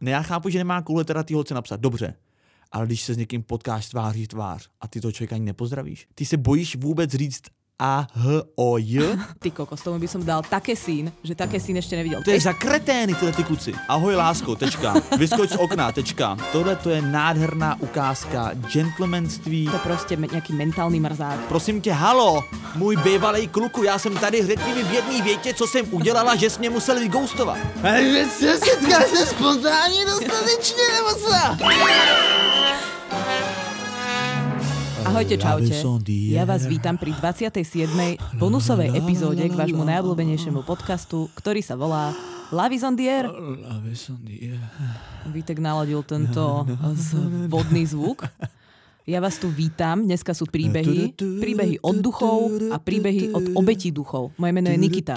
Ne, já chápu, že nemá koule teda ty holce napsat, dobře. Ale když se s někým potkáš tváří tvář a ty toho člověka ani nepozdravíš, ty se bojíš vůbec říct a H O J. Ty kokos, tomu by som dal také sín, že také sín ešte nevidel. To je za kretény tyhle ty kuci. Ahoj lásko, tečka. Vyskoč z okna, tečka. Tohle to je nádherná ukázka gentlemanství. To je prostě nějaký mentální mrzák. Prosím tě, halo, můj bývalý kluku, já jsem tady řekni mi v jedné větě, co jsem udělala, že jsi mě musel vygoustovat. Ale se setkal se spontánně dostatečně, nebo? Ahojte, čaute. Ja vás vítam pri 27. bonusovej epizóde k vášmu najobľúbenejšiemu podcastu, ktorý sa volá Love is on the air. Vítek naladil tento vodný zvuk. Ja vás tu vítam. Dneska sú príbehy. Príbehy od duchov a príbehy od obetí duchov. Moje meno je Nikita.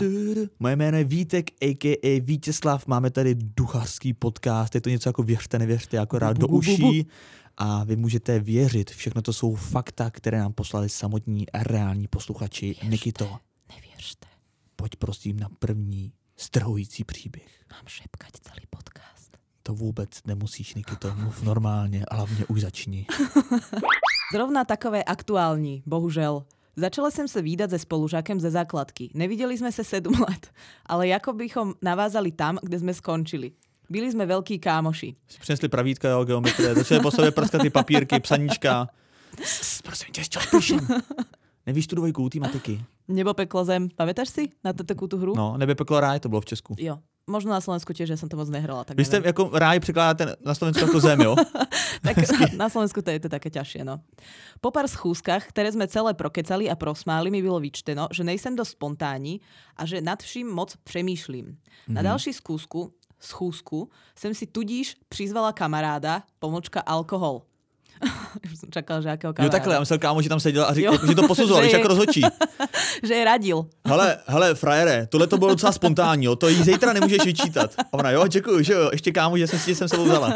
Moje jméno je Vítek, a.k.a. Vítězslav. Máme tady duchařský podcast. Je to něco jako věřte, nevěřte, do bu, bu, bu. uší. A vy můžete věřit. Všechno to jsou fakta, které nám poslali samotní a reální posluchači. Nikito, Nevěřte. pojď prosím na první strhující příběh. Mám šepkať celý podcast. To vůbec nemusíš, Nikito. Mluv normálně, ale hlavně už začni. Zrovna takové aktuální, bohužel. Začala jsem se výdat se spolužákem ze základky. Neviděli jsme se 7 let, ale jako bychom navázali tam, kde jsme skončili. Byli jsme velký kámoši. Si přinesli pravítka, jo, geometrie, začali po sobě prskat ty papírky, psaníčka. Prosím tě, ještě píšem. Nevíš tu dvojku matiky? Nebo peklo zem, pamätáš si na takú tú hru? No, nebe peklo ráj, to bylo v Česku. Jo. Možno na Slovensku tiež, že som to moc nehrala. Tak Vy jste jako ráj překládáte na Slovensku jako zem, jo? tak na Slovensku to je to také ťažšie, no. Po pár schůzkach, které sme celé prokecali a prosmáli, mi bylo vyčteno, že nejsem dosť spontánní a že nad vším moc přemýšlím. Na další skúsku, schůzku jsem si tudíž přizvala kamaráda, pomočka alkohol. Už jsem čakala, že jakého Jo, kamaráda. takhle, já myslel kámo, že tam seděl a Jo. říkal, že to posuzoval, Že je- jako rozhodčí. že je radil. Hele, hele, frajere, tohle to bylo docela spontánní, jo, to jí zítra nemůžeš vyčítat. A ona, jo, děkuju, že jo, ještě kámo, že jsem si že jsem sebou vzala.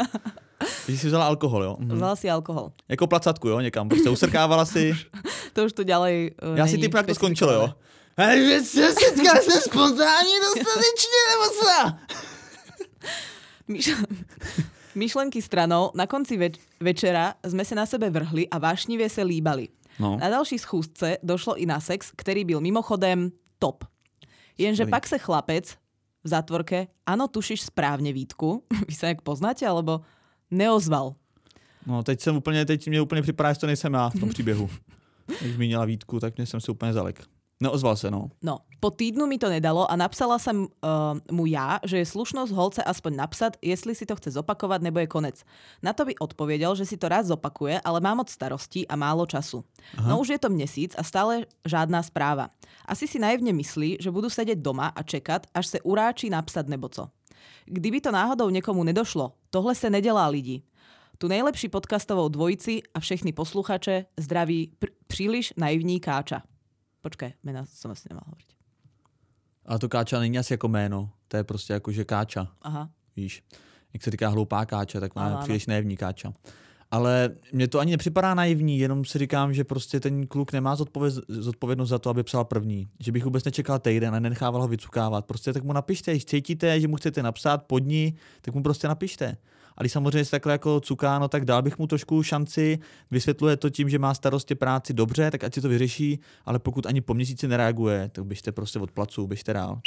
Že si vzala alkohol, jo. Mhm. Vzala si alkohol. Jako placatku, jo, někam, prostě usrkávala si. To už tu ďalej uh, Já si typu, jak to skončilo, jo. Ale se setkal se spontánně dostatečně, nebo co? Myš... Myšlenky stranou, na konci več- večera sme sa na sebe vrhli a vášnivě se líbali. No. Na další schůzce došlo i na sex, který byl mimochodem top. Jenže pak se chlapec v zátvorke, ano, tušíš správně Vítku, vy se jak poznáte, alebo neozval. No, teď jsem úplně, teď mě úplně připadá, že to nejsem já v tom příběhu. Jak zmínila Vítku, tak mě jsem si úplně zalek. Neozval se, no. No, po týdnu mi to nedalo a napsala jsem uh, mu já, že je slušnosť holce aspoň napsat, jestli si to chce zopakovat nebo je konec. Na to by odpověděl, že si to rád zopakuje, ale má moc starostí a málo času. Aha. No už je to měsíc a stále žádná správa. Asi si naivně myslí, že budu sedět doma a čekat, až se uráčí napsat nebo co. Kdyby to náhodou někomu nedošlo, tohle se nedělá lidi. Tu nejlepší podcastovou dvojici a všechny posluchače zdraví pr- příliš naivní káča. Počkej, jména jsem asi nemal hovoriť. Ale to Káča není asi jako jméno, to je prostě jako, že Káča, Aha. víš. Jak se říká hloupá Káča, tak má příliš naivní Káča. Ale mně to ani nepřipadá naivní, jenom si říkám, že prostě ten kluk nemá zodpově- zodpovědnost za to, aby psal první. Že bych vůbec nečekal týden a nenechával ho vycukávat. Prostě tak mu napište, když cítíte, že mu chcete napsat pod ní, tak mu prostě napište. A když samozřejmě se takhle jako cuká, no tak dal bych mu trošku šanci, vysvětluje to tím, že má starosti práci dobře, tak ať si to vyřeší, ale pokud ani po měsíci nereaguje, tak běžte prostě od placu, běžte dál.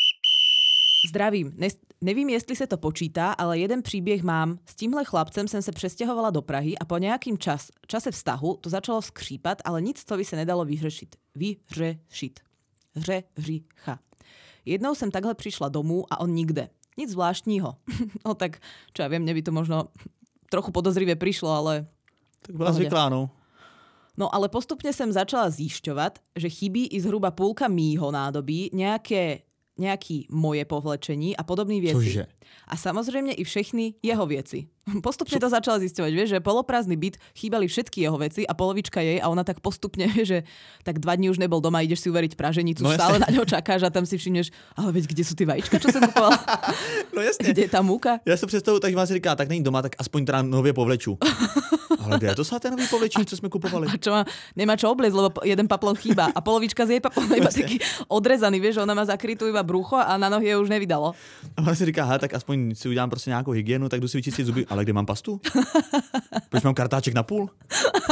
Zdravím. Ne, nevím, jestli se to počítá, ale jeden příběh mám. S tímhle chlapcem jsem se přestěhovala do Prahy a po nějakým čas, čase vztahu to začalo skřípat, ale nic to by se nedalo vyřešit. Vyřešit. Hře, řícha. Jednou jsem takhle přišla domů a on nikde. Nic zvláštního. no tak, čo ja viem, mne by to možno trochu podozrivé prišlo, ale Tak byla zvyklá, no. No ale postupně jsem začala zjišťovat, že chybí i zhruba půlka mýho nádobí, nějaké, nějaký moje povlečení a podobné věci. Cože? A samozřejmě i všechny jeho věci. Postupně to začala vieš, že poloprázdny byt, chýbali všetky jeho veci a polovička jej a ona tak postupne, že tak dva dní už nebol doma, ideš si uveriť praženicu, No stále jasne. na ňo čakáš a tam si všimneš, ale veď kde sú tie vajíčka, čo som kupovala? No jasně. kde je tá múka? Já si představu, takže vám si říká, tak není doma, tak aspoň teda nově povleču. Ale kde je to saténový povlečení, co jsme kupovali? A čo má, nemá čo obliecť, lebo jeden paplon chýba. A polovička z jej paplona je iba taký odrezaný, vieš, že ona má zakrytú iba brucho a na nohy je už nevydalo. A ona si říká, hele, tak aspoň si udělám prostě nějakou hygienu, tak jdu si vyčistit zuby. Ale kde mám pastu? Proč mám kartáček na půl?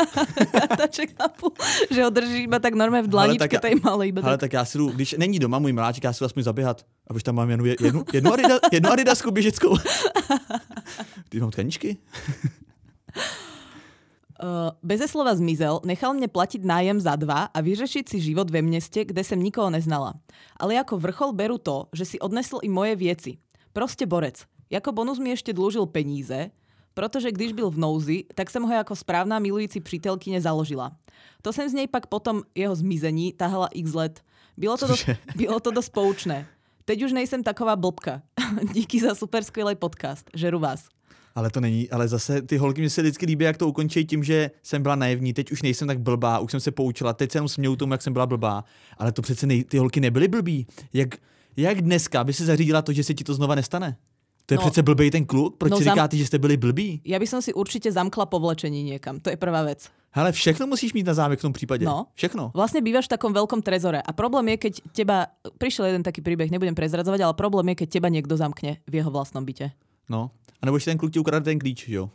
Taček na půl, že ho drží iba tak normálne v dlaničke, já- tej malej. Iba ale tak. tak já si jdu, když není doma můj miláček, já si jdu aspoň zaběhat. A už tam mám jen jednu, jednu, adida, jednu adidasku běžeckou. Ty mám tkaničky? Uh, beze slova zmizel, nechal mne platiť nájem za dva a vyřešiť si život ve meste, kde som nikoho neznala. Ale ako vrchol beru to, že si odnesl i moje věci. Proste borec. Jako bonus mi ešte dlužil peníze, protože když byl v nouzi, tak som ho jako správná milující přítelkyně založila. To jsem z nej pak potom jeho zmizení tahala x let. Bylo to, dosť, Cože? bylo to dosť poučné. Teď už nejsem taková blbka. Díky za super skvělý podcast. Žeru vás. Ale to není, ale zase ty holky mi se vždycky líbí, jak to ukončí tím, že jsem byla naivní, teď už nejsem tak blbá, už jsem se poučila, teď se jenom směju tomu, jak jsem byla blbá. Ale to přece nej, ty holky nebyly blbý. Jak, jak dneska by se zařídila to, že se ti to znova nestane? To je No. přece blbej ten kluk? Proč No si zam- říkáte, že jste byli blbí? Ja by som si určite zamkla po vlečení niekam. To je prvá vec. Hele, všechno musíš mít na zámek v tom případě. No. Všechno. Vlastne bývaš v takom veľkom trezore a problém je, keď teba, prišiel jeden taký príbeh, nebudem prezradzovať, ale problém je, keď teba niekto zamkne v jeho vlastnom byte. No. A nebo ten kluk ti ukradne ten klíč, jo?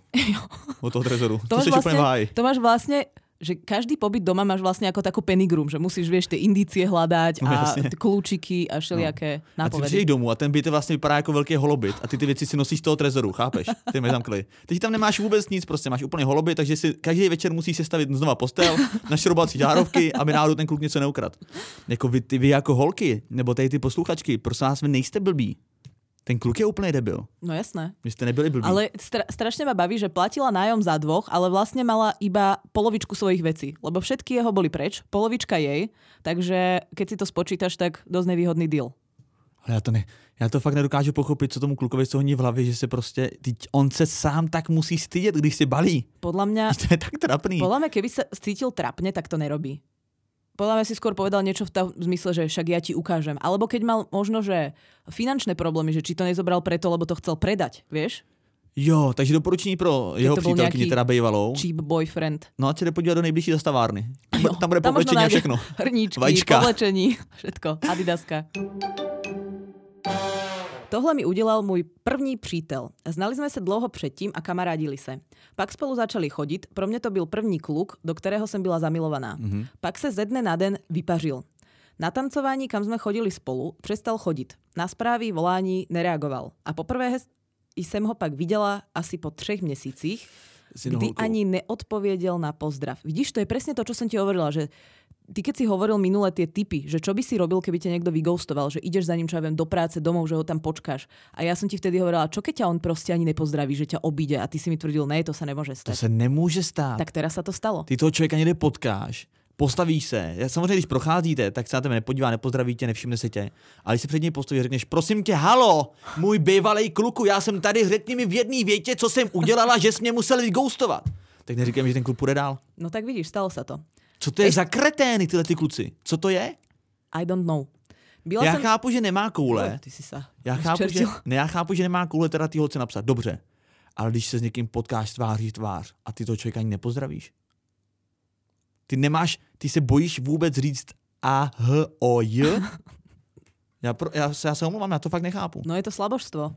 Od toho trezoru. To, to máš jsi úplně v háji. to máš vlastne že každý pobyt doma máš vlastne ako takú penigrum, že musíš, vieš, tie indície hľadať No, a jasne. t- kľúčiky a všelijaké A ty nápovedy. přijdeš domů a ten byt vlastně vypadá jako velký holobit a ty ty věci si nosíš z toho trezoru, chápeš? Ty mě zamkli. Teď tam nemáš vůbec nic, prostě máš úplně holobit, takže si každý večer musíš sestavit znova postel, našroubovat si žárovky, aby náhodou ten kluk něco neukrad. Jako vy, ty, vy jako holky, nebo tady ty posluchačky, prosím vás, vy nejste blbí. Ten kluk je úplný debil. No jasné. Vy jste nebyli blbí. Ale stra- strašne ma baví, že platila nájom za dvoch, ale vlastne mala iba polovičku svojich vecí. Lebo všetky jeho boli preč, polovička jej, takže keď si to spočítaš, tak dosť nevýhodný deal. Ale já to, ne, já to fakt nedokážu pochopit, co tomu klukovi co honí v hlavě, že se prostě, teď on se sám tak musí stydět, když si balí. Podľa mňa, To je tak trapný. podľa mňa keby sa cítil trapne, tak to nerobí. Podľa mňa si skôr povedal niečo v tom zmysle, že však ja ti ukážem. Alebo keď mal možno, že finančné problémy, že či to nezobral preto, lebo to chcel predať, vieš? Jo, takže doporučení pro jeho přítelkyni, teda bejvalou. Cheap boyfriend. No ať se jde podívat do nejbližší zastavárny. Tam, Jo, tam bude tam povlečení a všechno. Hrníčky, Vajíčka. povlečení, všetko. Adidaska. Tohle mi udělal můj první přítel. Znali jsme se dlouho předtím a kamarádili se. Pak spolu začali chodit, pro mě to byl první kluk, do kterého jsem byla zamilovaná. Mm-hmm. Pak se ze dne na den vypařil. Na tancování, kam jsme chodili spolu, přestal chodit. Na zprávy, volání nereagoval. A poprvé jsem ho pak viděla asi po třech měsících, kdy holkou. ani neodpovedel na pozdrav. Vidíš, to je presne to, čo som ti hovorila, že ty keď si hovoril minule tie typy, že čo by si robil, keby ťa niekto vygoustoval, že ideš za ním, čo ja viem, do práce, domov, že ho tam počkáš. A ja som ti vtedy hovorila, čo keď ťa on proste ani nepozdraví, že ťa obíde a ty si mi tvrdil, ne, to sa nemôže To stať. se nemůže stát. Tak teraz sa to stalo. Ty toho člověka někde potkáš, postavíš se. Já samozřejmě, když procházíte, tak se na tebe nepodívá, nepozdraví tě, nevšimne se tě. Ale když se před něj postavíš, řekneš, prosím tě, halo, můj bývalý kluku, já jsem tady, řekni mi v jedné větě, co jsem udělala, že jsi mě musel vygoustovat. Tak neříkám, že ten kluk půjde dál. No tak vidíš, stalo sa to. Co to je za kretény, tyhle ty kluci? Co to je? I don't know. Byla Já som... chápu, že nemá koule. Ty si sa Já chápu, že, ne, já chápu, že nemá koule teda ty holce napsat. Dobře. Ale když se s někým potkáš tváří tvář a ty toho člověka ani nepozdravíš. Ty nemáš, ty se bojíš vůbec říct A, H, O, J. Já, pro, já, se, já se omlouvám, já to fakt nechápu. No je to slabožstvo.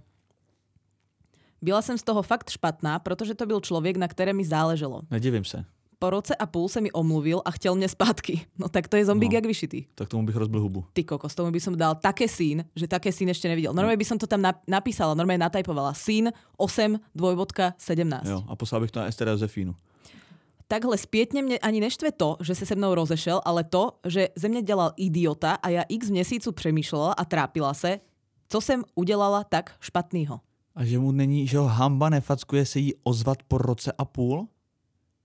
Byla jsem z toho fakt špatná, protože to byl člověk, na které mi záleželo. Nedivím se. Po roce a půl se mi omluvil a chtěl mě zpátky. No tak to je zombík No. jak vyšitý. Tak tomu bych rozbil hubu. Ty kokos, tomu by som dal také sín, že také sín ešte nevidel. Normálne by som to tam nap- napísala, normálne natajpovala. Sín 8, dvojbodka 17. Jo, a poslal bych to na Estera Josefínu. Takhle zpětně mě ani neštve to, že se se mnou rozešel, ale to, že ze mě dělal idiota a já x měsíců přemýšlela a trápila se, co jsem udělala tak špatného. A že mu není, že ho hamba nefackuje se jí ozvat po roce a půl?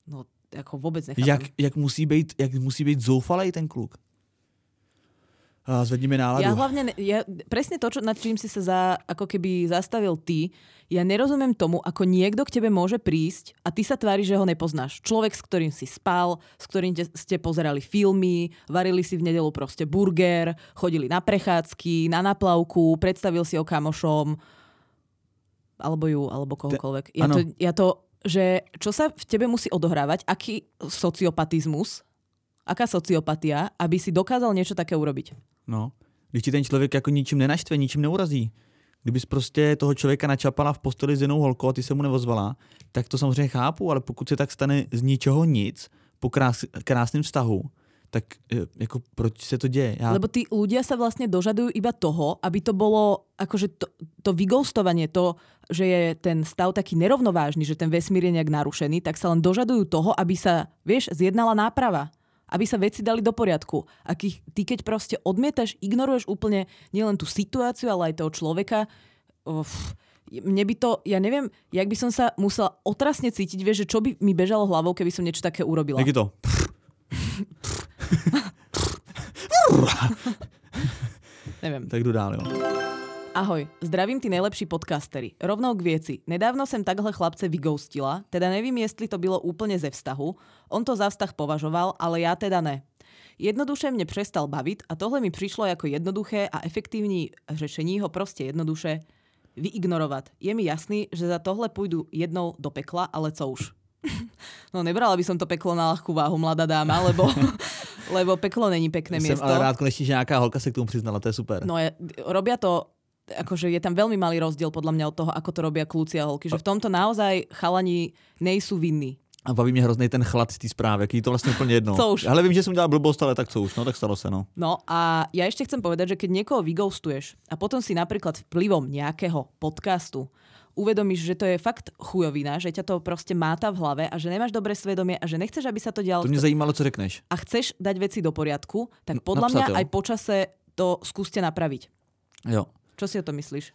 No, jako vůbec nechápem. Jak, jak, musí být, jak musí být zoufalej ten kluk? A zvedni mi náladu. Ja hlavne, ne- ja, presne to, čo, nad čím si sa za, ako keby zastavil ty, ja nerozumiem tomu, ako niekto k tebe môže prísť a ty sa tvári, že ho nepoznáš. Človek, s ktorým si spal, s ktorým te, ste pozerali filmy, varili si v nedelu proste burger, chodili na prechádzky, na naplavku, predstavil si ho kamošom, alebo ju, alebo kohokoľvek. Ja to, ja to že čo sa v tebe musí odohrávať, aký sociopatizmus, aká sociopatia, aby si dokázal niečo také urobiť. No, když ti ten člověk jako ničím nenaštve, ničím neurazí, kdybys prostě toho člověka načapala v posteli s jinou holkou a ty se mu nevozvala, tak to samozřejmě chápu, ale pokud se tak stane z ničeho nic, po krás, krásném vztahu, tak e, jako proč se to děje? Já, Lebo tí ľudia sa vlastne dožadujú iba toho, aby to bolo, akože to, to vyghostovanie, to, že je ten stav taký nerovnovážny, že ten vesmír je nejak narušený, tak sa len dožadujú toho, aby sa, vieš, zjednala náprava. Aby sa veci dali do poriadku. A keď, ty keď proste odmietaš, ignoruješ úplne nielen tú situáciu, ale aj toho človeka, uf, mne by to, ja neviem, jak by som sa musela otrasne cítiť, vieš, že čo by mi bežalo hlavou, keby som niečo také urobila. jak je to? Neviem. Tak jdu dál, jo. Ahoj, zdravím ty nejlepší podcastery. Rovnou k věci. Nedávno jsem takhle chlapce vyghostila, teda nevím, jestli to bylo úplně ze vztahu. On to za vztah považoval, ale já teda ne. Jednoduše mě přestal bavit a tohle mi přišlo jako jednoduché a efektivní řešení ho prostě jednoduše vyignorovat. Je mi jasný, že za tohle půjdu jednou do pekla, ale co už. No nebrala by som to peklo na ľahkú váhu, mladá dáma, lebo, lebo peklo není pekné Jsem miesto. ale rád konečně, že nějaká holka se k tomu přiznala, to je super. No je, robia to, akože je tam veľmi malý rozdiel podľa mňa od toho, ako to robia kluci a holky. Že v tomto naozaj chalani nejsou vinní. A baví mě hrozný ten chlad z té zprávy, jaký je to vlastně úplně jedno. Co už? Ale vím, že jsem dělal blbost, ale tak co už, no tak stalo se, no. No a ja ešte chcem povedať, že keď niekoho vyghostuješ a potom si napríklad vplyvom nejakého podcastu uvedomíš, že to je fakt chujovina, že ťa to proste máta v hlave a že nemáš dobré svedomie a že nechceš, aby sa to dialo To mě zajímalo, co řekneš. a chceš dať veci do poriadku, tak mňa jo. aj počase to skúste napraviť. Jo. Čo si o to myslíš?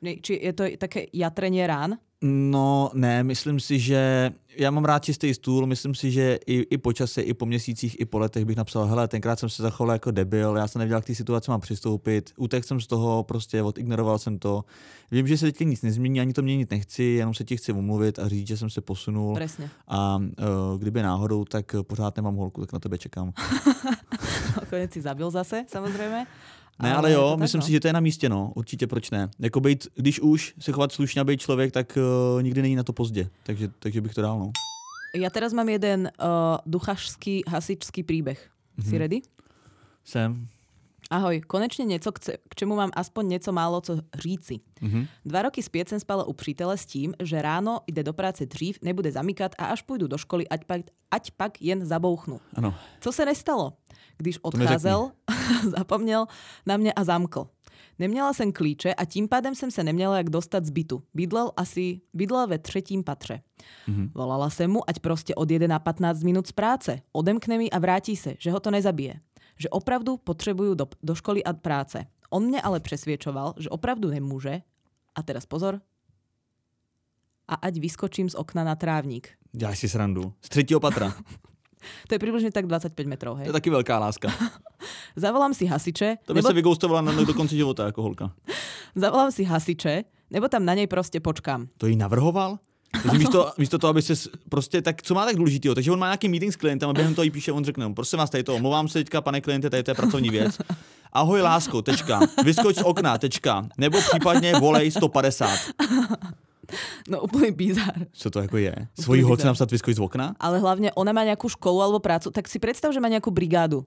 Či je to také jatrenie rán? No ne, myslím si, že já mám rád čistý stůl, myslím si, že i, i po čase, i po měsících, i po letech bych napsal, hele, tenkrát jsem se zachoval jako debil, já jsem nevěděl, jak k té situaci mám přistoupit, utekl jsem z toho, prostě odignoroval jsem to. Vím, že se teďka nic nezmění, ani to měnit nechci, jenom se ti chci omluvit a říct, že jsem se posunul Presne. a uh, kdyby náhodou, tak pořád nemám holku, tak na tebe čekám. Konec si zabil zase, samozrejme. Ne, ale jo, je to tak, myslím no. si, že to je na místě, no, určitě proč ne. Jako být, když už se chovat slušně a být člověk, tak uh, nikdy není na to pozdě, takže, takže bych to dal, no. Ja teraz mám jeden uh, duchašský hasičský príbeh. Si Mhm. ready? Jsem. Ahoj, konečne něco, k, k čemu mám aspoň něco málo co říci. Mhm. Dva roky zpět jsem spala u přítele s tím, že ráno jde do práce dřív, nebude zamykat a až půjdu do školy, ať pak, ať pak jen zabouchnu. Ano. Co se nestalo? Když odcházel, zapomněl na mě a zamkl. Neměla jsem klíče a tím pádem jsem se neměla jak dostat z bytu. Bydlel asi, bydlel ve třetím patře. Mhm. Volala jsem mu, ať prostě odjede na 15 minut z práce. Odemkne mi a vrátí se, že ho to nezabije. Že opravdu potřebuju do, do školy a práce. On mě ale přesvědčoval, že opravdu nemůže. A teraz pozor. A ať vyskočím z okna na trávník. Děláš si srandu. Z třetího patra. To je přibližně tak 25 metrov, To hej? je taky velká láska. Zavolám si hasiče, To by nebo se vygoustovala na do konce života jako holka. zavolám si hasiče, nebo tam na něj prostě počkám. To jí navrhoval? Takže místo, místo toho, aby se prostě, tak co má tak důležitého? Takže on má nějaký meeting s klientem a během toho jí píše, on řekne, mu, prosím vás, tady to, omlouvám se teďka, pane kliente, tady to je pracovní věc. Ahoj lásko, tečka, vyskoč z okna, tečka, nebo případně volej 150. No úplný bizar. Co to jako je? Svojí holce napsat vyskoč z okna? Ale hlavne ona má nejakú školu alebo prácu, tak si predstav, že má nejakú brigádu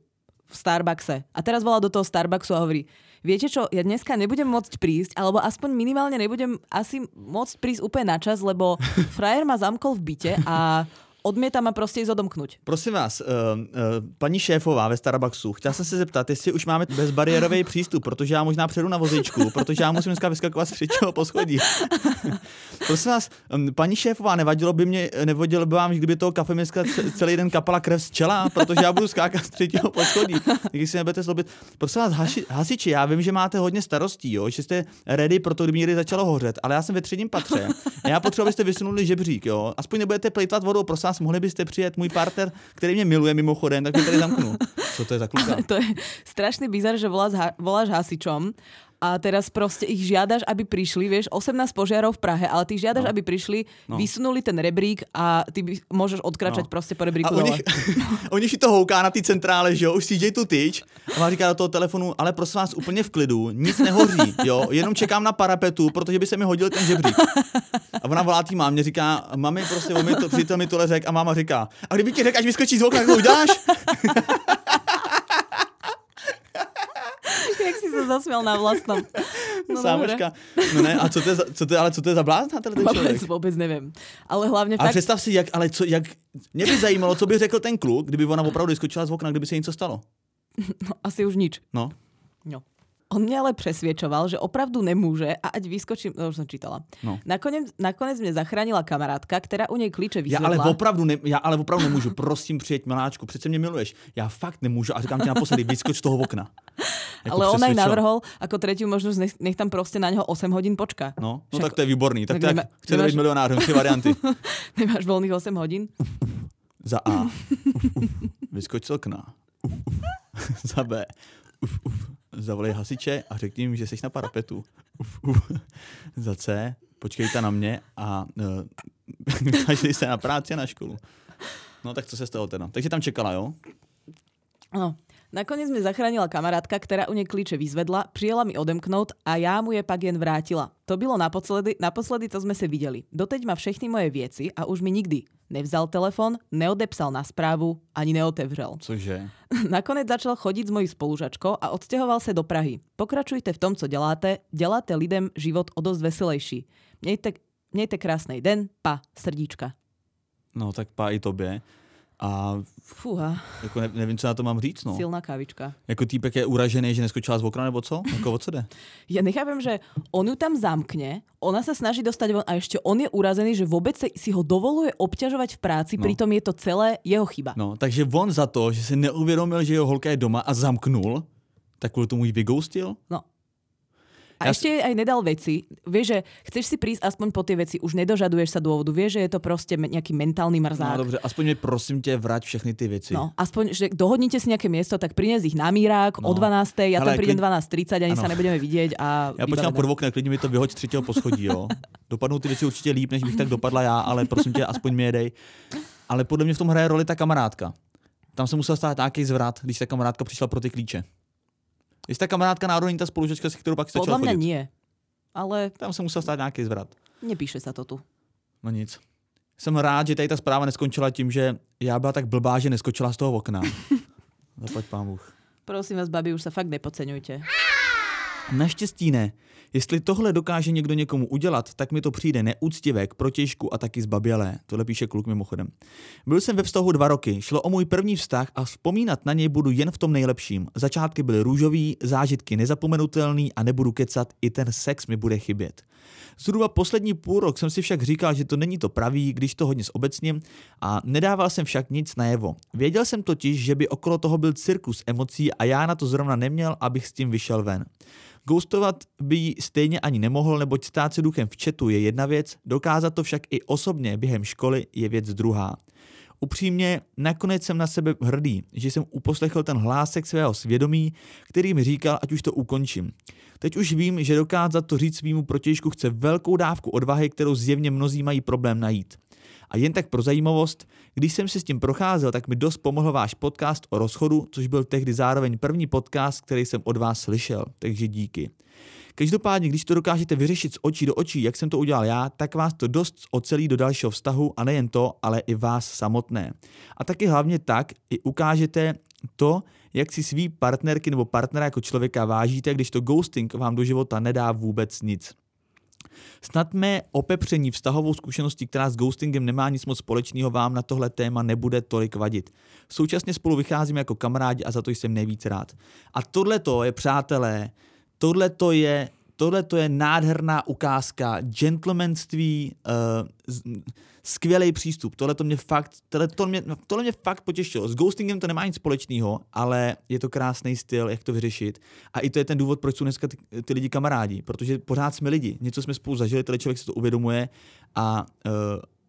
v Starbuckse. A teraz volá do toho Starbucksu a hovorí, viete čo, ja dneska nebudem môcť prísť, alebo aspoň minimálne nebudem asi môcť prísť úplne na čas, lebo frajer ma zamkol v byte a odmieta ma proste ísť odomknúť. Prosím vás, uh, uh, paní šéfová ve Starbucksu, chtěl jsem se zeptat, jestli už máme bezbariérový přístup, protože já možná přejdu na vozíčku, protože já musím dneska vyskakovat z třetího poschodí. Prosím vás, um, paní šéfová, nevadilo by mě, nevadilo by vám, kdyby toho kafe dneska ce- celý den kapala krev z čela, protože já budu skákat z třetího poschodí. Když si nebudete zlobit. Prosím vás, haši, hasiči, já vím, že máte hodně starostí, jo, že jste ready pro to, kdyby někdy začalo hořet, ale já jsem ve třetím patře a já potřebuji, abyste vysunuli žebřík, jo. Aspoň nebudete plejtvat vodou, prosím vás, mohli byste přijet můj partner, který mě miluje mimochodem, tak mě tady zamknu. Co to je za kluka? To je strašný bizar, že voláš, voláš hasičom a teraz proste ich žiadaš, aby prišli, vieš, 18 požiarov v Prahe, ale ty žiadaš, No. aby prišli, No. vysunuli ten rebrík a ty by, môžeš odkračať No. proste po A rebríku oni, dole. oni si to houká na té centrále, že jo, už CJ tu tyč a má říká do toho telefonu, ale prosím vás úplně v klidu, nic nehoří, jo, jenom čekám na parapetu, protože by se mi hodil ten žebřík. A ona volá tý mámě, říká, mami, prostě mi to, přítel mi tohle řek a máma říká, a kdyby ti řekl, až vyskočí z okna, jak to uděláš? Jak si sa zasmial na vlastnom. No, Sámoška. No ne, a co to je, za, co to je, ale co to je za blázna ten člověk? Vôbec neviem. Ale Ale fakt, představ si, jak, ale co, jak, mě by zajímalo, co by řekl ten kluk, kdyby ona opravdu vyskočila z okna, kdyby se něco stalo. no, asi už nič. No, No. On mňa ale presviečoval, že opravdu nemôže a ať vyskočím, no už som čítala. No. Nakoniec, nakoniec mne zachránila kamarátka, která u nej klíče Já vyzvedla. ale opravdu, ne, já ale opravdu nemůžu. Prosím, přijeď miláčku, přece mě miluješ. Já fakt nemůžu a říkám ti naposledy, vyskoč z toho okna. Jako ale on aj navrhol ako tretiu možnosť, nech, nech tam proste na neho 8 hodín počká. No, no Však- tak to je výborný. Tak tak jak chcete nemáš- být milionářem, tři varianty. Nemáš voľných 8 hodín? Za A. Vyskoč z okna. Za B. Uf, uf. Zavolej hasiče a řekni jim, že jsi na parapetu. Uf, uf. Za C. Počkejte na mě a uh, se na práci a na školu. No tak co se stalo teda? Takže tam čekala, jo? No. Nakoniec mi zachránila kamarátka, ktorá u nej klíče vyzvedla, přijela mi odemknout a já mu je pak jen vrátila. To bylo naposledy, naposledy to sme se videli. Doteď má všechny moje věci a už mi nikdy nevzal telefon, neodepsal na správu, ani neotevřel. Cože? Nakonec začal chodiť s mojí spolužačkou a odstěhoval se do Prahy. Pokračujte v tom, co děláte, děláte lidem život o dost veselejší. Mějte, mějte krásnej den, pa, srdíčka. No tak pá i tobě. A Fúha, jako ne, nevím, co na to mám říct, no. silná kávička. Jako týpek je uražený, že neskočila z okna, nebo co? Jako o co jde? Ja nechápem, že on ju tam zamkne, ona sa snaží dostať von a ešte on je urazený, že vôbec si- si ho dovoluje obťažovať v práci, No. pritom je to celé jeho chyba. No, takže on za to, že si neuvědomil, že jeho holka je doma a zamknul, tak kvůli tomu ji vygoustil? No. A Ja ešte jej aj nedal veci. Vieš, že chceš si prísť aspoň po tie veci, už nedožaduješ sa dôvodu. Vieš, že je to proste me- nejaký mentálny No mrzák. dobře, aspoň mi prosím tě vrať všechny ty věci. No, aspoň, že dohodnite si nejaké miesto, tak prines ich na mírák No. o 12. Ja tam prídem klid- 12.30, ani Ano. sa nebudeme vidieť a Já počkám pod oknem, klidně mi to vyhoď z třetího poschodí, jo. Dopadnou ty věci určitě líp, než bych tak dopadla já, ale prosím tě, aspoň mi jedej. Ale podle mě v tom hraje roli ta kamarádka. Tam se musel stát nějaký zvrat, když ta kamarádka přišla pro ty klíče. Když ta kamarádka náhodou není ta spolužečka, se kterou pak stačila Podľa mňa nie. Ale Tam se musel stát nějaký zvrat. nepíše sa to tu. No nic. Jsem rád, že tady ta zpráva neskončila tím, že já byla tak blbá, že neskočila z toho okna. Zaplať pán Bůh. Prosím vás, babi, už sa fakt nepodceňujte. Naštěstí ne. Jestli tohle dokáže někdo někomu udělat, tak mi to přijde neúctivé k protěžku a taky zbabělé. Tohle píše kluk mimochodem. Byl jsem ve vztahu dva roky, šlo o můj první vztah a vzpomínat na něj budu jen v tom nejlepším. Začátky byly růžový, zážitky nezapomenutelný a nebudu kecat, i ten sex mi bude chybět. Zhruba poslední půl rok jsem si však říkal, že to není to pravý, když to hodně zobecním a nedával jsem však nic najevo. Věděl jsem totiž, že by okolo toho byl cirkus emocí a já na to zrovna neměl, abych s tím vyšel ven. Ghostovat by jí stejně ani nemohl, neboť stát se duchem v chatu je jedna věc, dokázat to však i osobně během školy je věc druhá. Upřímně, nakonec jsem na sebe hrdý, že jsem uposlechl ten hlásek svého svědomí, který mi říkal, ať už to ukončím. Teď už vím, že dokázat to říct svýmu protějšku chce velkou dávku odvahy, kterou zjevně mnozí mají problém najít. A jen tak pro zajímavost, když jsem si s tím procházel, tak mi dost pomohl váš podcast o rozchodu, což byl tehdy zároveň první podcast, který jsem od vás slyšel, takže díky. Každopádně, když to dokážete vyřešit z očí do očí, jak jsem to udělal já, tak vás to dost ocelí do dalšího vztahu a nejen to, ale i vás samotné. A taky hlavně tak i ukážete to, jak si svý partnerky nebo partnera jako člověka vážíte, když to ghosting vám do života nedá vůbec nic. Snad mé opepření vztahovou zkušeností, která s ghostingem nemá nic moc společného, vám na tohle téma nebude tolik vadit. Současně spolu vycházíme jako kamarádi a za to jsem nejvíc rád. A tohle to je, přátelé, tohle to je, tohle to je nádherná ukázka gentlemanství, uh, skvělý přístup. Tohle to mě fakt, tohle, to mě, tohle mě fakt potěšilo. S ghostingem to nemá nic společného, ale je to krásný styl, jak to vyřešit. A i to je ten důvod, proč jsou dneska ty, ty lidi kamarádi, protože pořád jsme lidi. Něco jsme spolu zažili, ten člověk se to uvědomuje a uh,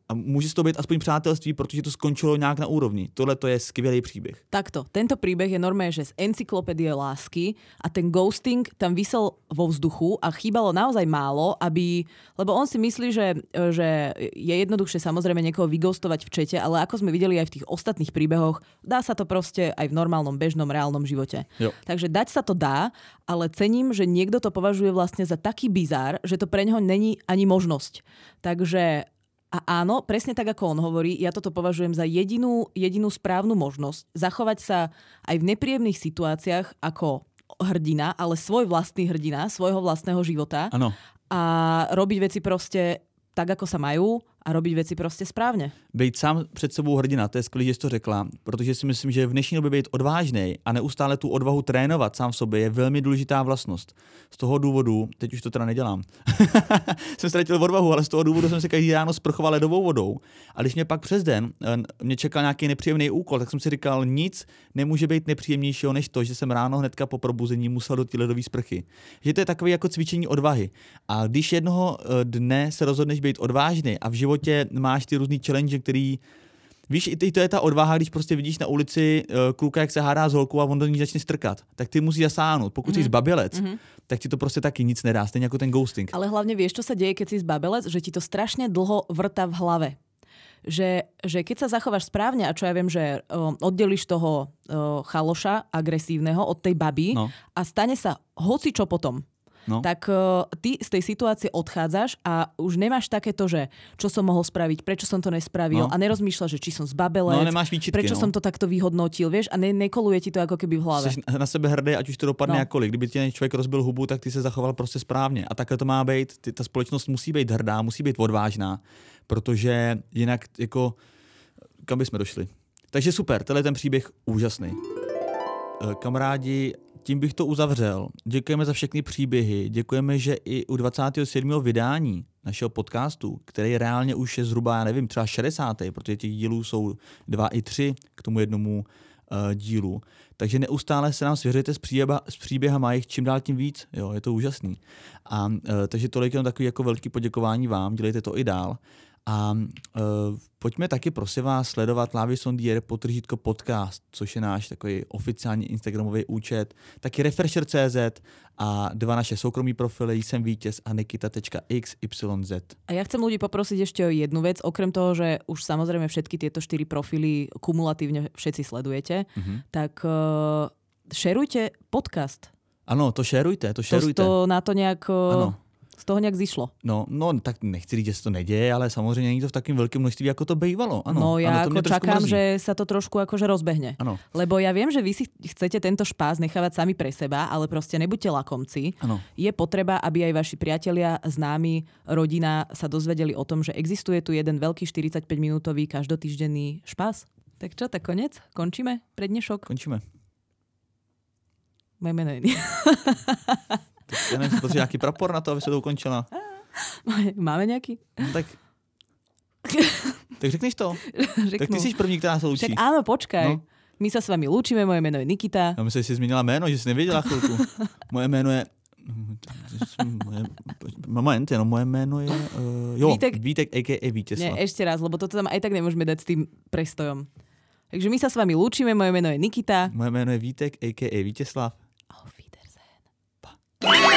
A může toho být aspoň přátelství, protože to skončilo nějak na úrovni. Tohle to je skvělý příběh. Takto, tento príbeh je normálne, že z encyklopédie lásky a ten ghosting tam vysel vo vzduchu a chýbalo naozaj málo, aby, lebo on si myslí, že, že je jednoduchšie samozrejme niekoho vyghostovať v čete, ale ako sme videli aj v tých ostatných príbehoch, dá sa to proste aj v normálnom, bežnom, reálnom živote. Jo. Takže dať sa to dá, ale cením, že niekto to považuje vlastne za taký bizár, že to pre neho není ani možnosť. Takže a áno, presne tak, ako on hovorí, ja toto považujem za jedinú, jedinú správnu možnosť zachovať sa aj v nepríjemných situáciách ako hrdina, ale svoj vlastný hrdina, svojho vlastného života Ano. a robiť veci proste tak, ako sa majú a robiť veci proste správne. Být sám před sebou hrdina, to je skvělé, že jsi to řekla, protože si myslím, že v dnešní době být odvážný a neustále tu odvahu trénovat sám v sobě je velmi důležitá vlastnost. Z toho důvodu, teď už to teda nedělám, jsem ztratil odvahu, ale z toho důvodu jsem se každý ráno sprchoval ledovou vodou. A když mě pak přes den eh, mě čekal nějaký nepříjemný úkol, tak jsem si říkal, nic nemůže být nepříjemnějšího než to, že jsem ráno hnedka po probuzení musel do té ledové sprchy. Že to je takové jako cvičení odvahy. A když jednoho eh, dne se rozhodneš být odvážný a v životě máš ty různý challenge, který Víš, i to je ta odvaha, když prostě vidíš na ulici uh, kluka, jak se hádá s holkou a on do ní začne strkat. Tak ty musíš zasáhnout. Pokud mm-hmm. jsi zbabělec, mm-hmm. tak ti to prostě taky nic nedá, stejně jako ten ghosting. Ale hlavne vieš, čo sa deje, keď si zbabelec, že ti to strašne dlho vrta v hlave. Že, že keď sa zachováš správne, a čo ja viem, že o, oddeliš toho o, chaloša agresívneho od tej baby No. a stane sa hoci čo potom, No. tak o, ty z tej situácie odchádzaš a už nemáš takéto, že čo som mohol spraviť, prečo som to nespravil No. a nerozmýšľaš, že či som zbabelec, No, nemáš výčitky, prečo no. som to takto vyhodnotil, vieš, a ne, nekoluje ti to ako keby v hlave. Jsi na sebe hrdý, ať už to dopadne No. jakkoliv. Kdyby ti ten člověk rozbil hubu, tak ty se zachoval prostě správně. A takhle to má být. Ty, ta společnost musí být hrdá, musí být odvážná, protože jinak jako kam bychom došli. Takže super, tenhle ten příběh úžasný. Eh, Kamarádi, tím bych to uzavřel. Děkujeme za všechny příběhy. Děkujeme, že i u 27. vydání našeho podcastu, který reálně už je zhruba, já nevím, třeba 60. protože těch dílů jsou dva i tři k tomu jednomu uh, dílu. Takže neustále se nám svěřujete s, příběha, s příběhama jich čím dál tím víc. Jo, je to úžasný. A uh, takže tolik jenom takový jako velký poděkování vám, dělejte to i dál. A uh, pojďme taky prosím vás sledovat Lávy Sondier potržítko podcast, což je náš takový oficiální Instagramový účet, taky Refresher.cz a dva naše soukromí profily jsem vítěz a nikita.xyz. A ja chcem ľudí poprosiť ešte o jednu vec, okrem toho, že už samozrejme všetky tieto štyri profily kumulatívne všetci sledujete, Mhm. tak uh, šerujte podcast. Ano, to šerujte, to To, šerujte. to na to nejak, uh, Ano. Z toho nejak zišlo. No, no, tak nechci říct, že se to neděje, ale samozřejmě není to v takovém velkém množství, jako to bývalo. Ano, no ja ano, to ako mě trošku čakám, mrzí. že sa to trošku akože rozbehne. Ano, Lebo ja viem, že vy si chcete tento špás nechávať sami pre seba, ale proste nebuďte lakomci. ano. Je potreba, aby aj vaši priatelia, známi, rodina sa dozvedeli o tom, že existuje tu jeden veľký 45-minútový každotýždenný špás. Tak čo, tak konec? Končíme? Prednešok? Končíme. Moje meno je... Tak já nevím, potřebuje nějaký prapor na to, aby se to ukončila. Máme nejaký? No, tak, tak řekneš to. Tak Řeknu. ty jsi první, která se Však učí. áno, počkaj. No. My sa s vami lúčime, moje meno je Nikita. Já myslím, že jsi změnila jméno, že jsi nevěděla chvilku. Moje jméno je... Moje, moment, jenom moje jméno je... Uh, jo, Vítek- Vítek, a.k.a. Vítězslav. Nie, ešte raz, lebo toto tam aj tak nemôžeme dať s tým prestojom. Takže my sa s vami lúčime, moje meno je Nikita. Moje jméno je Vítek, a.k.a. Vítězslav. Yeah!